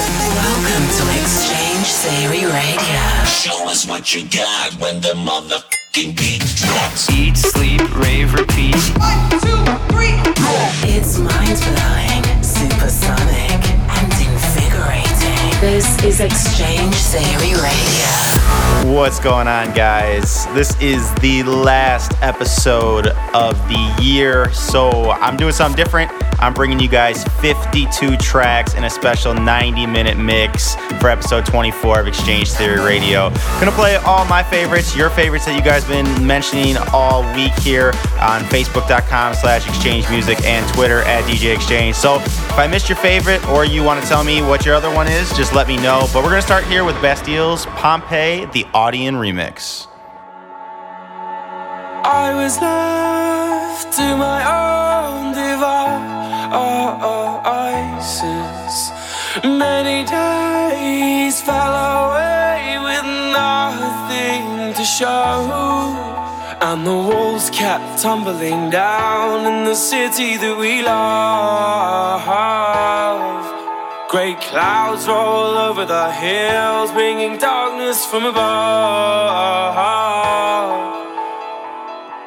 Welcome to X-Change Theory Radio. Show us what you got when the motherfucking beat drops. Eat, sleep, rave, repeat. One, two, three! It's mind-blowing, supersonic, and invigorating. This is X-Change Theory Radio. What's going on, guys? This is the last episode of the year, so I'm doing something different. I'm bringing you guys 52 tracks in a special 90 minute mix for episode 24 of X-Change Theory Radio. Gonna play all my favorites, your favorites that you guys been mentioning all week here on Facebook.com slash Exchange Music and Twitter at DJ X-Change. So if I missed your favorite or you want to tell me what your other one is, just let me know. But we're gonna start here with Bastille's Pompeii, the Audien remix. I was left to my own devices. Oh, oh, Many days fell away with nothing to show. And the walls kept tumbling down in the city that we love. Great clouds roll over the hills, bringing darkness from above.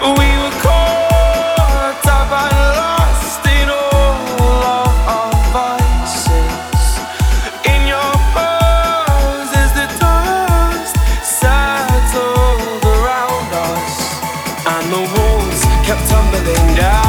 We were caught down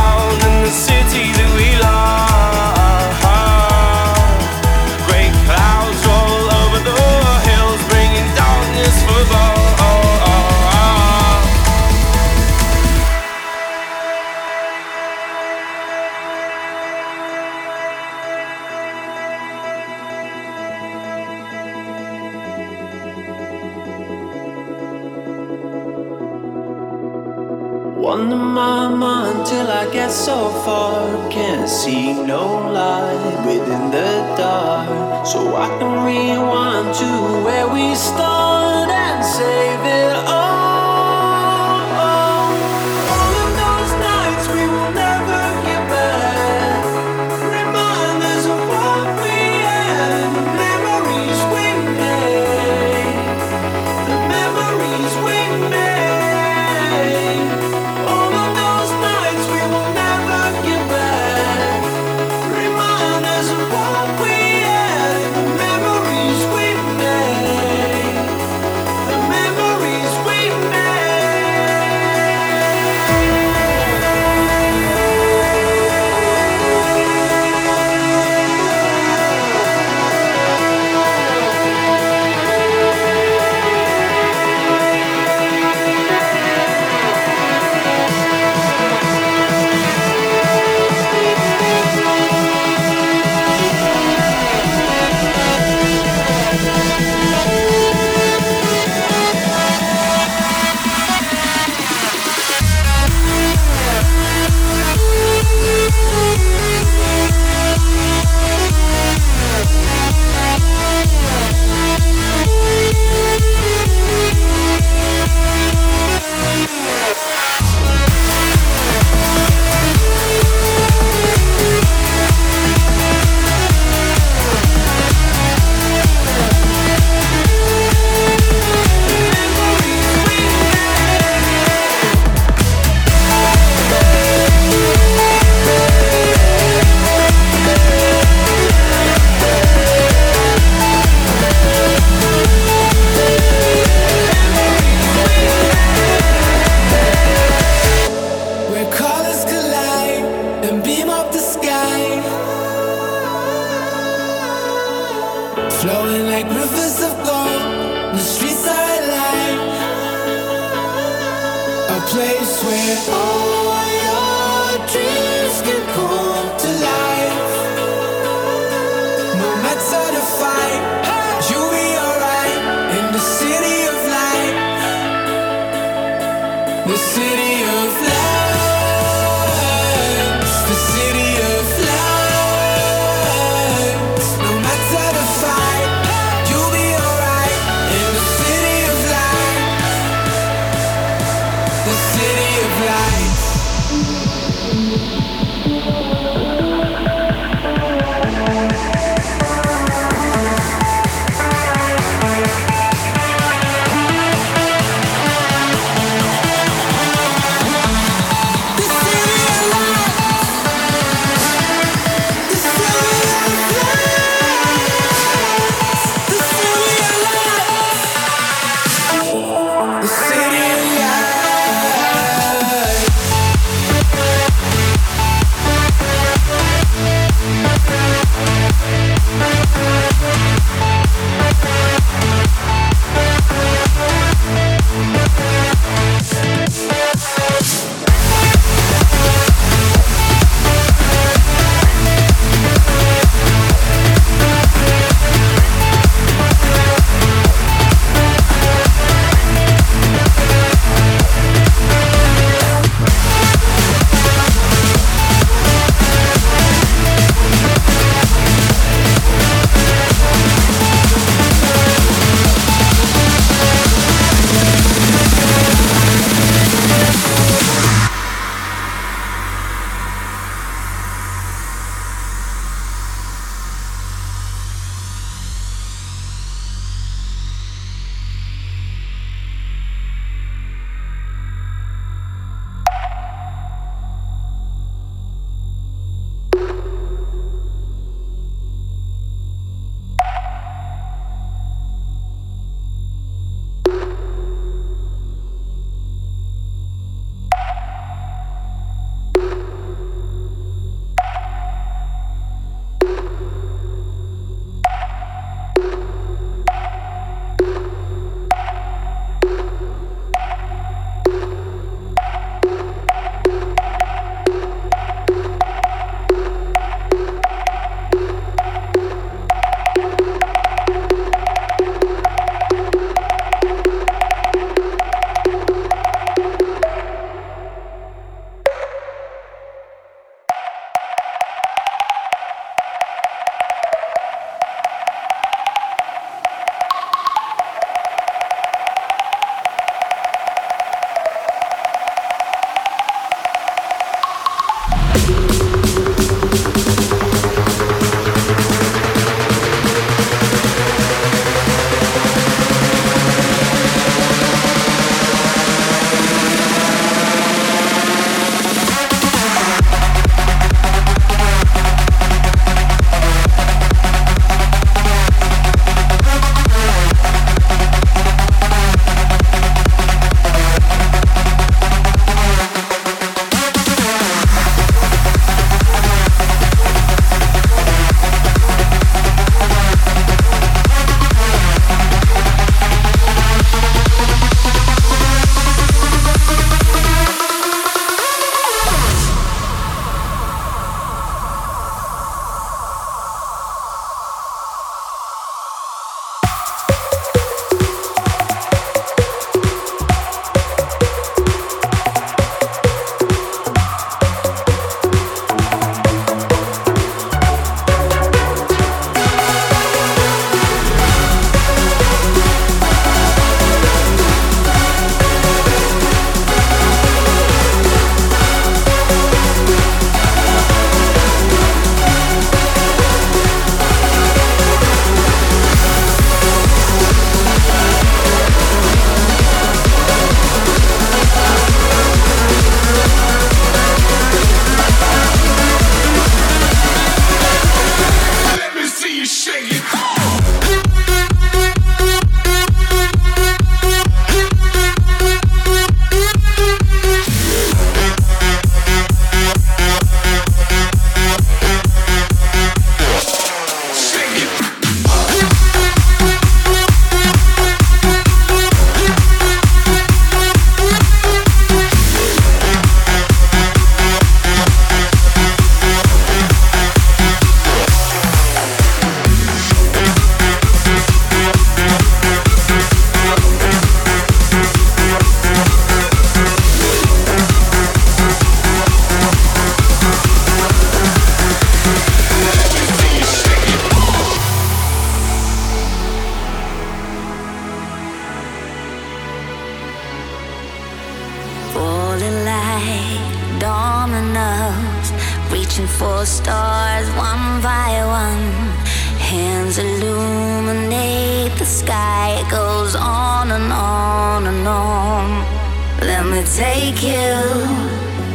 Take you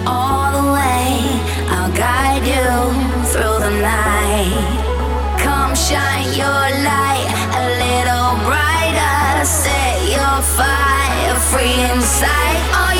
all the way. I'll guide you through the night. Come shine your light a little brighter. Set your fire free inside.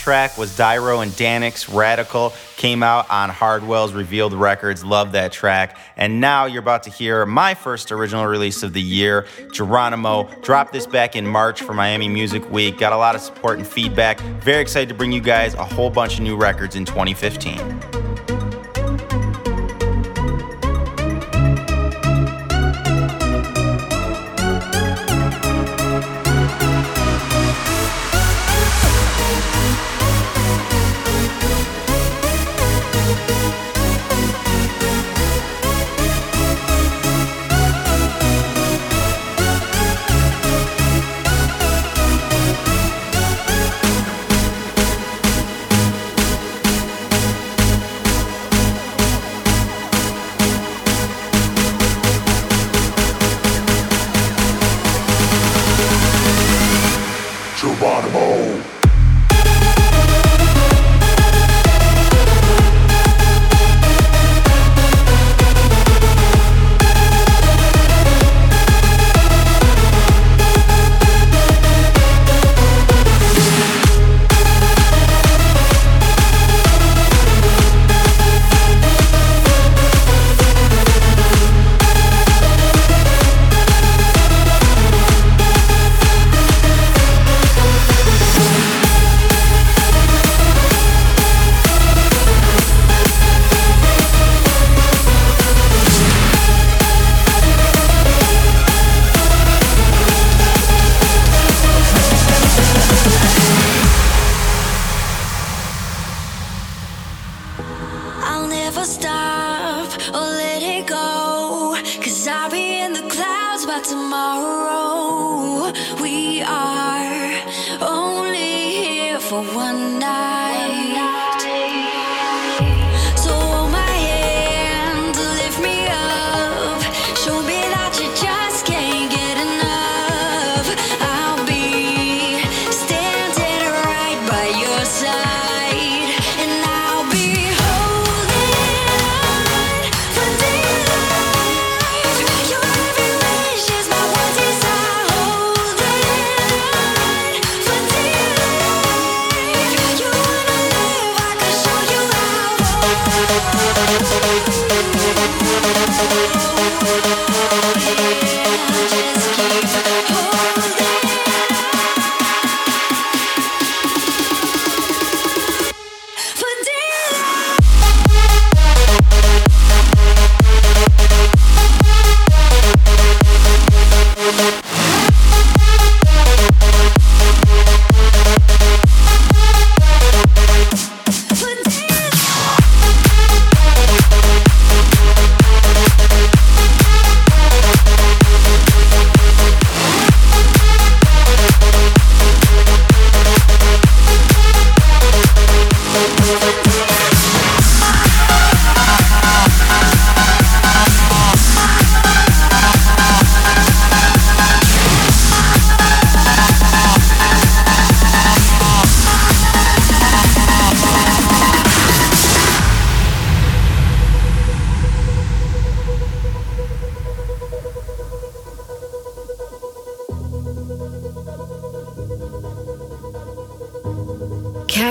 Track was Dyro and Dannic's Radical. Came out on Hardwell's Revealed Records. Love that track. And now you're about to hear my first original release of the year, Geronimo. Dropped this back in March for Miami Music Week. Got a lot of support and feedback. Very excited to bring you guys a whole bunch of new records in 2015.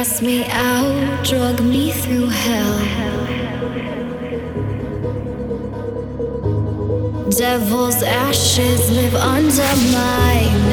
cast me out, drug me through hell. Devil's ashes live under my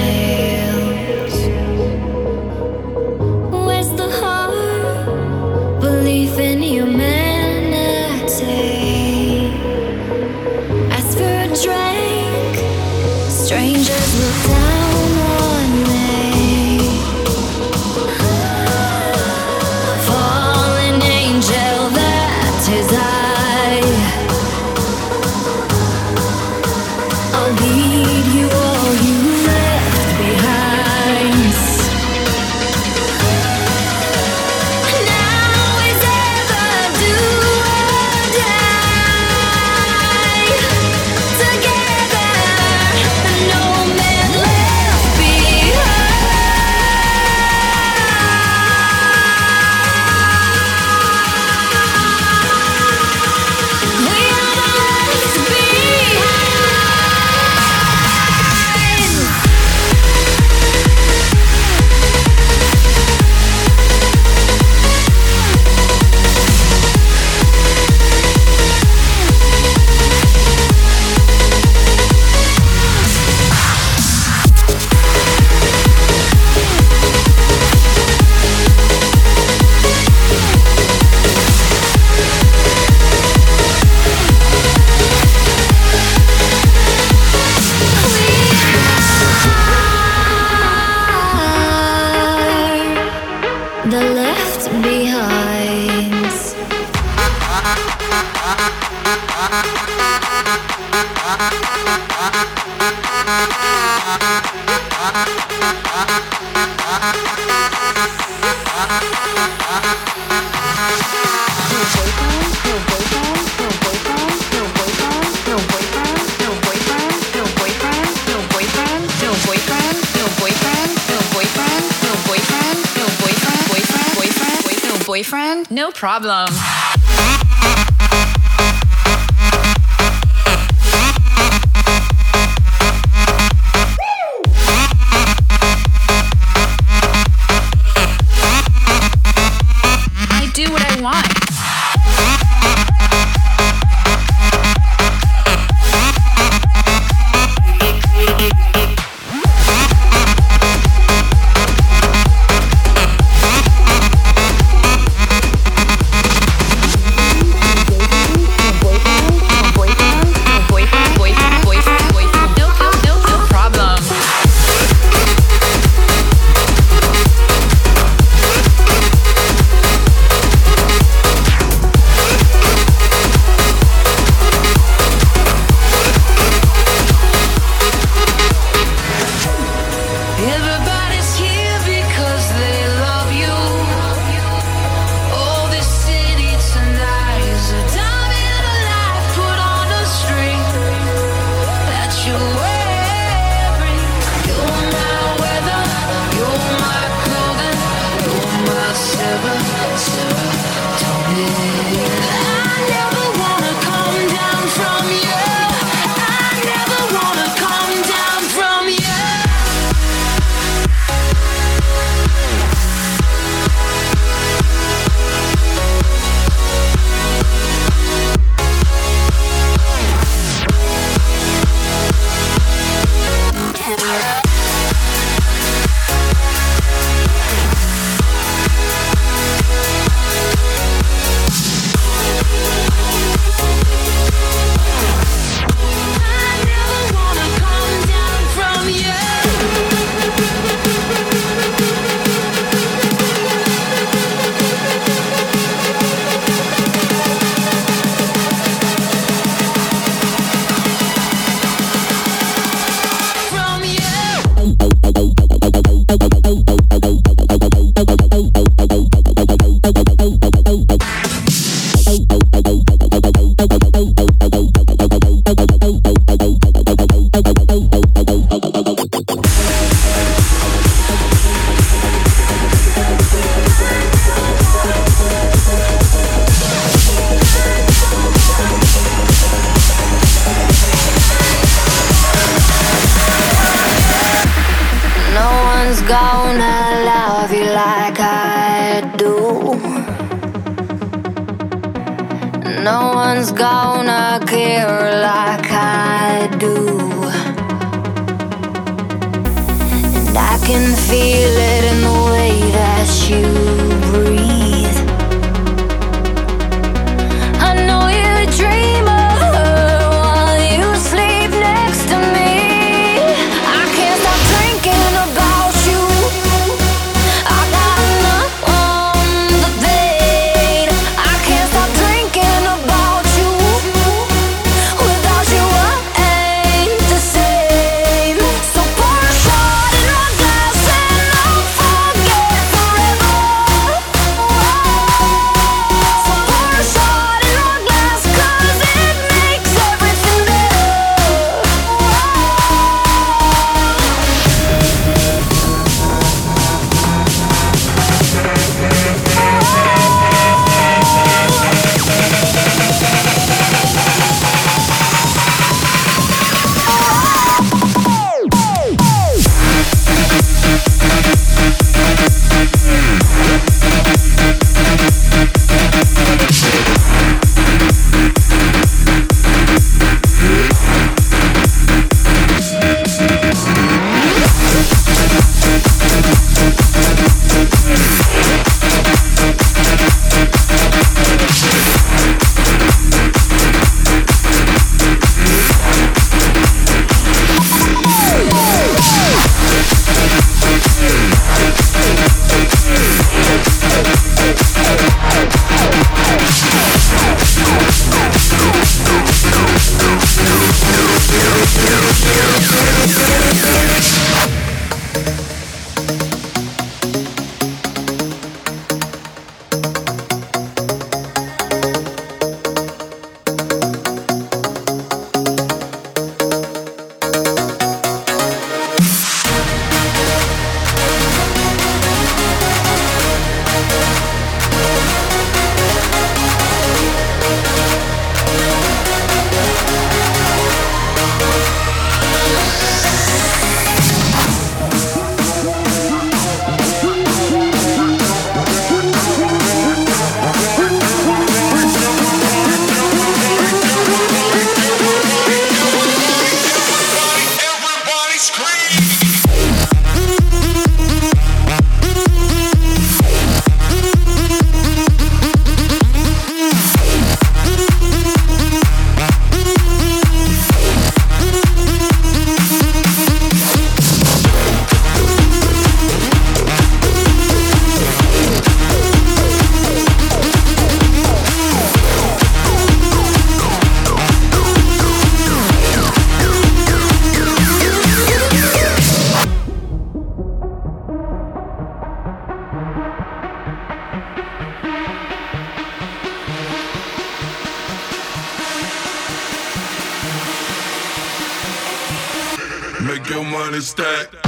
your money stack.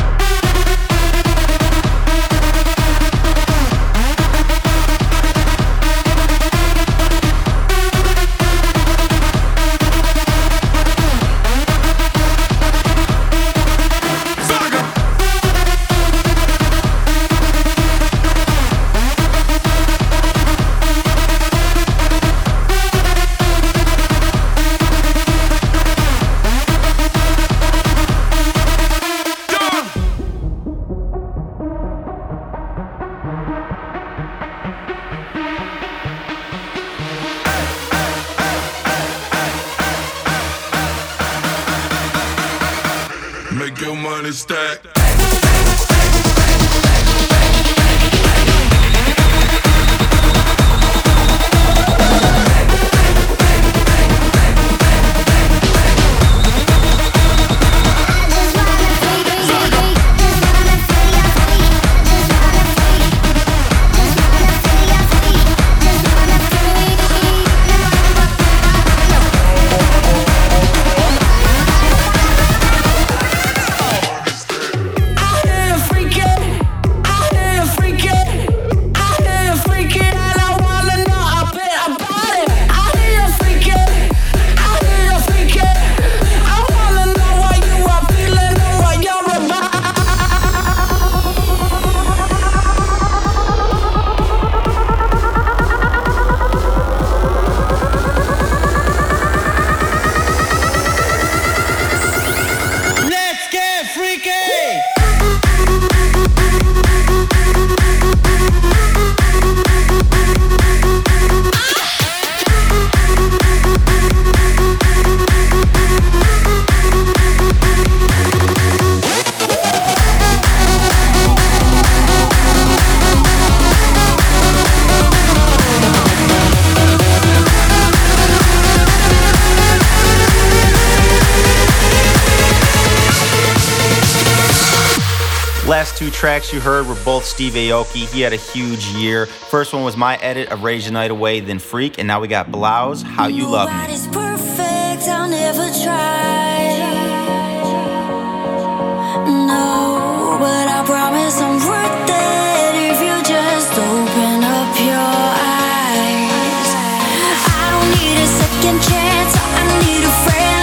You heard were both Steve Aoki. He had a huge year. First one was my edit of Rage the Night Away, then Freak, and now we got 3LAU's, How You Love Me. Perfect, I'll never try. No, but I promise I'm worth it if you just open up your eyes. I don't need a second chance, I need a friend,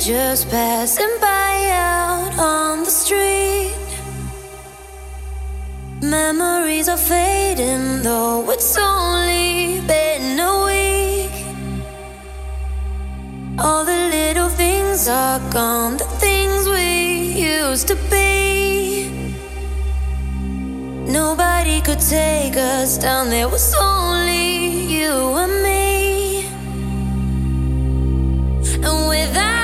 just passing by out on the street. Memories are fading, though it's only been a week. All the little things are gone, the things we used to be. Nobody could take us down, there was only you and me. And without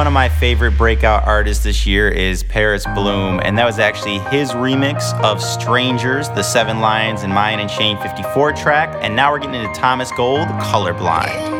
One of my favorite breakout artists this year is Paris Blohm, and that was actually his remix of Strangers, the Seven Lions and Myon and Shane 54 track. And now we're getting into Thomas Gold, Colorblind.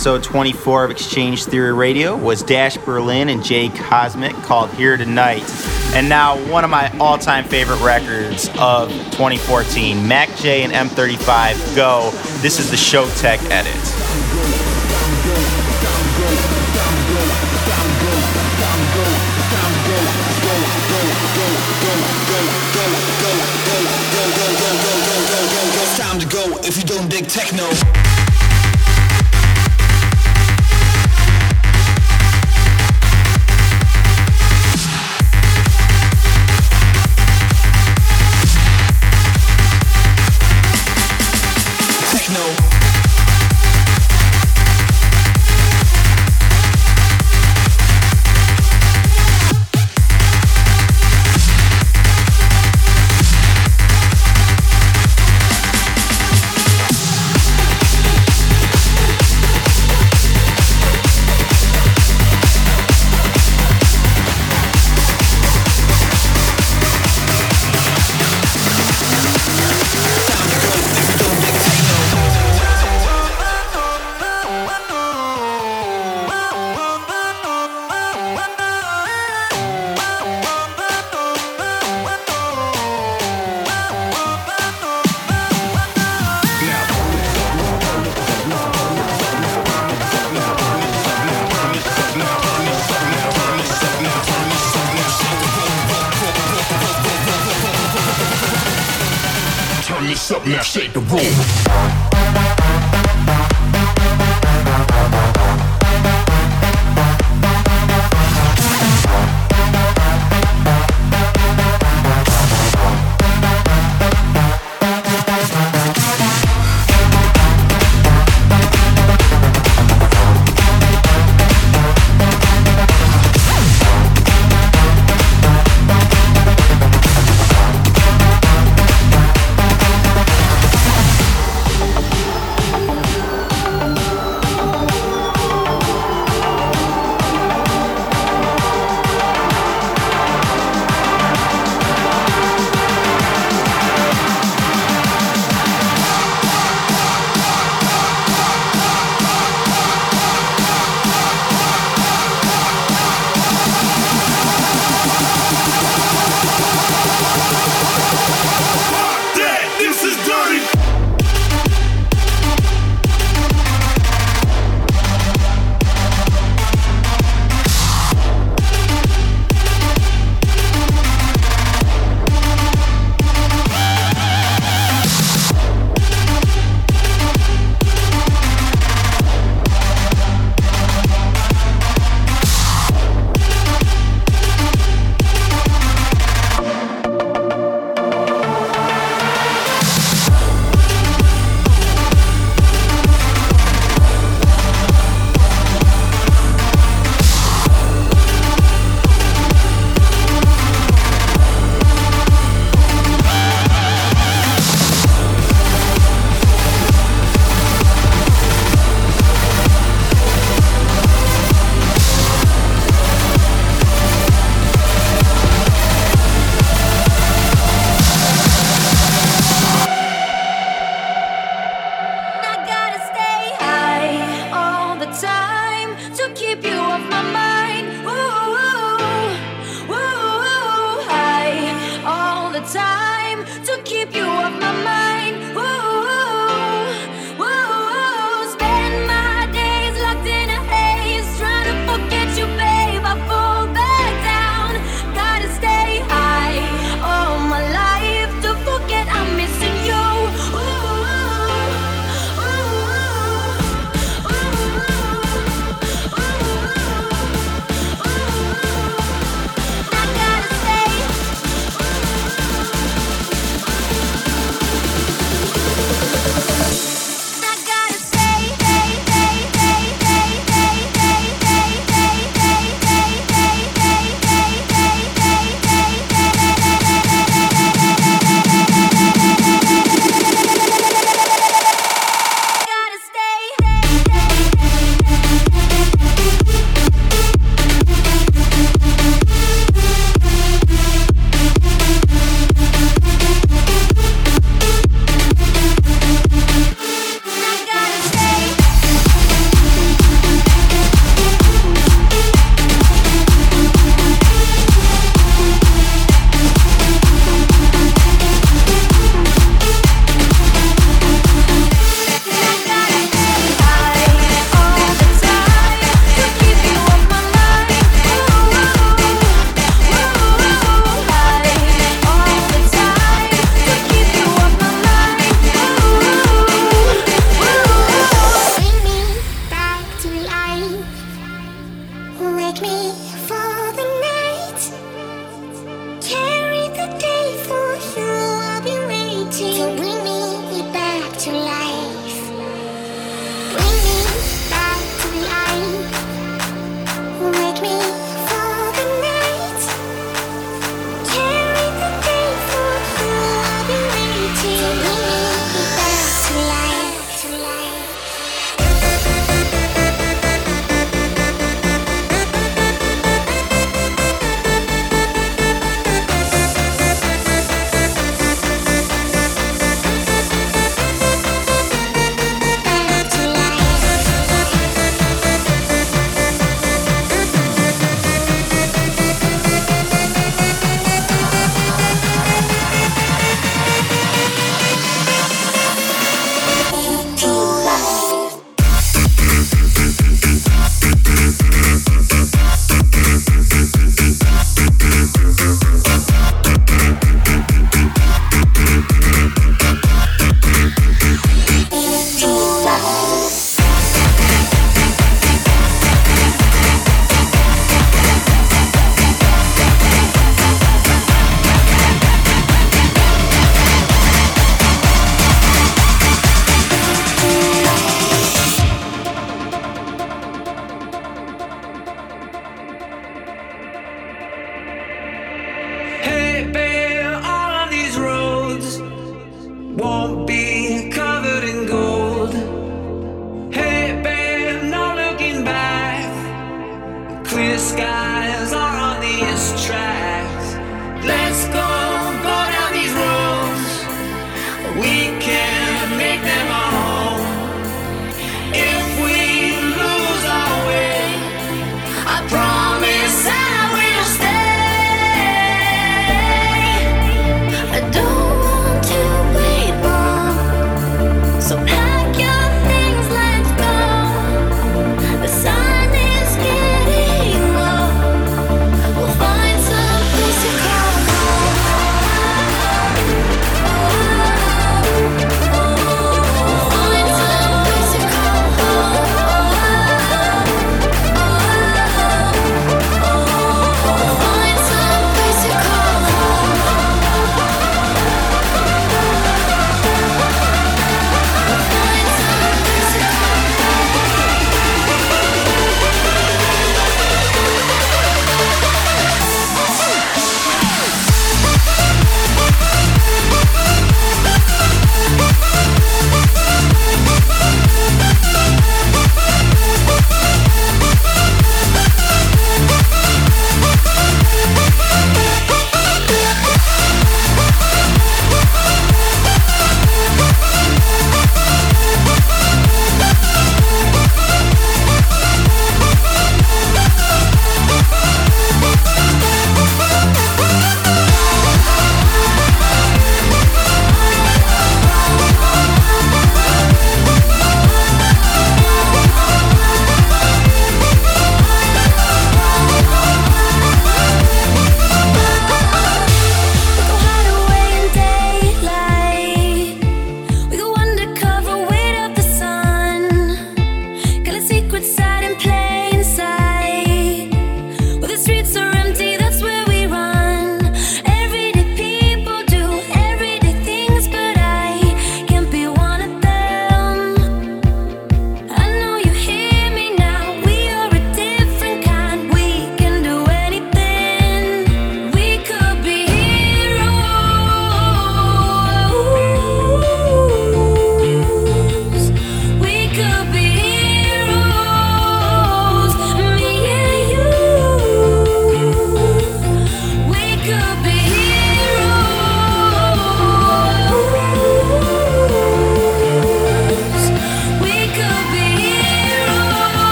episode 24 of X-Change Theory Radio was Dash Berlin and Jaycosmic called Here Tonight. And now, one of my all time favorite records of 2014 MAKJ and M35 Go. This is the Showtek edit.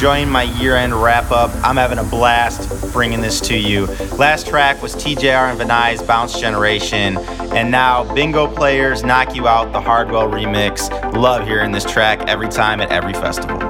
enjoying my year end wrap up. I'm having a blast bringing this to you. Last track was TJR and VINAI's Bounce Generation, and now Bingo Players Knock You Out, the Hardwell remix. Love hearing this track every time at every festival.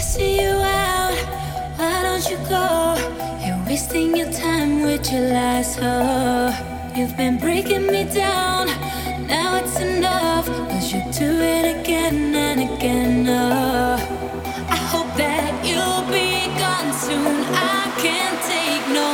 see you out. Why don't you go? You're wasting your time with your lies. Oh, you've been breaking me down. Now it's enough. Cause you do it again and again. Oh, I hope that you'll be gone soon. I can't take no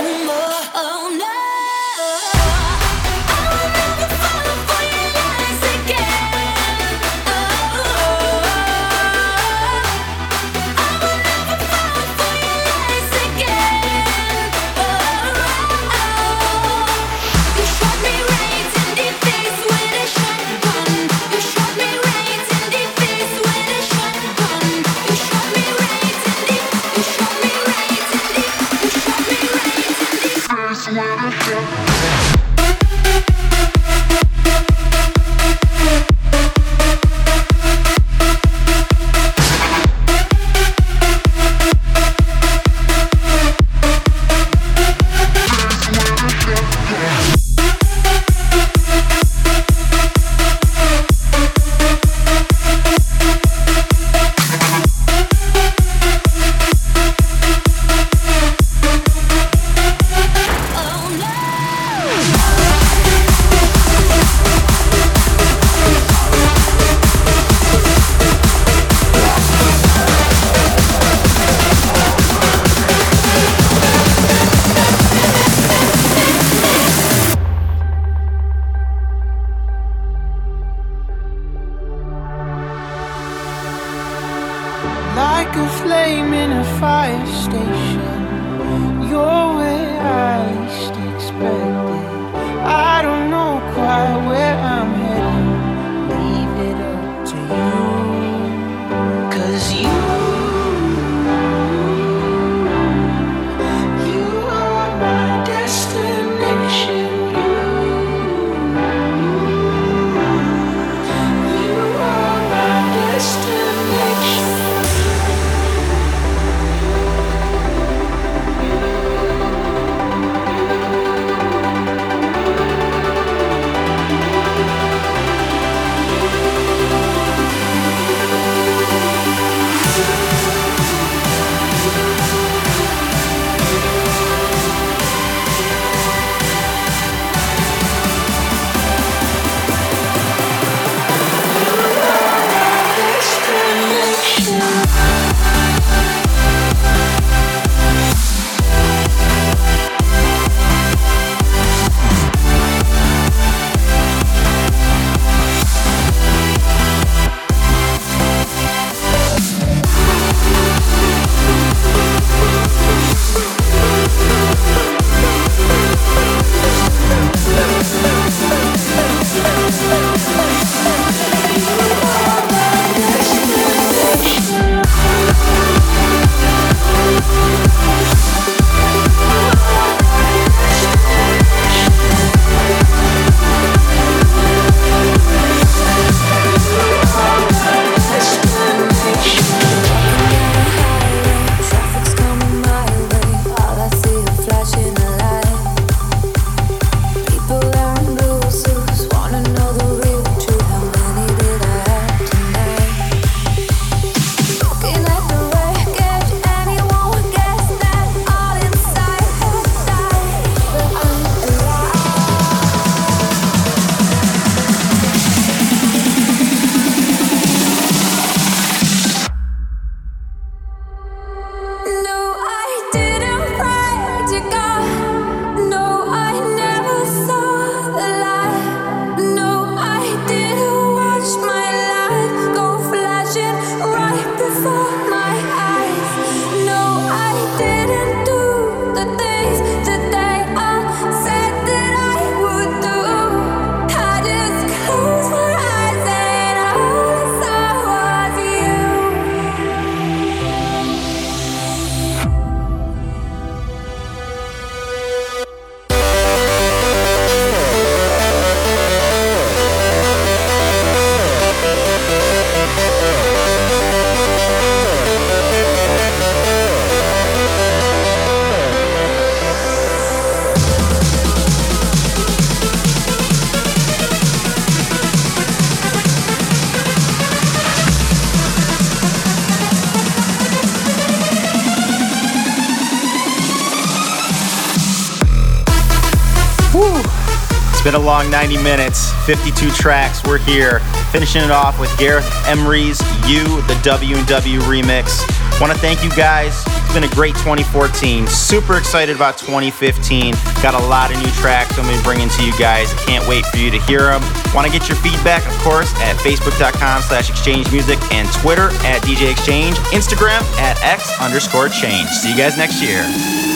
long 90 minutes, 52 tracks. We're here, finishing it off with Gareth Emery's "You," the W and W remix. Want to thank you guys. It's been a great 2014. Super excited about 2015. Got a lot of new tracks I'm going to be bringing to you guys. Can't wait for you to hear them. Want to get your feedback, of course, at facebook.com slash exchange music and Twitter at DJ X-Change, Instagram at X underscore change. See you guys next year.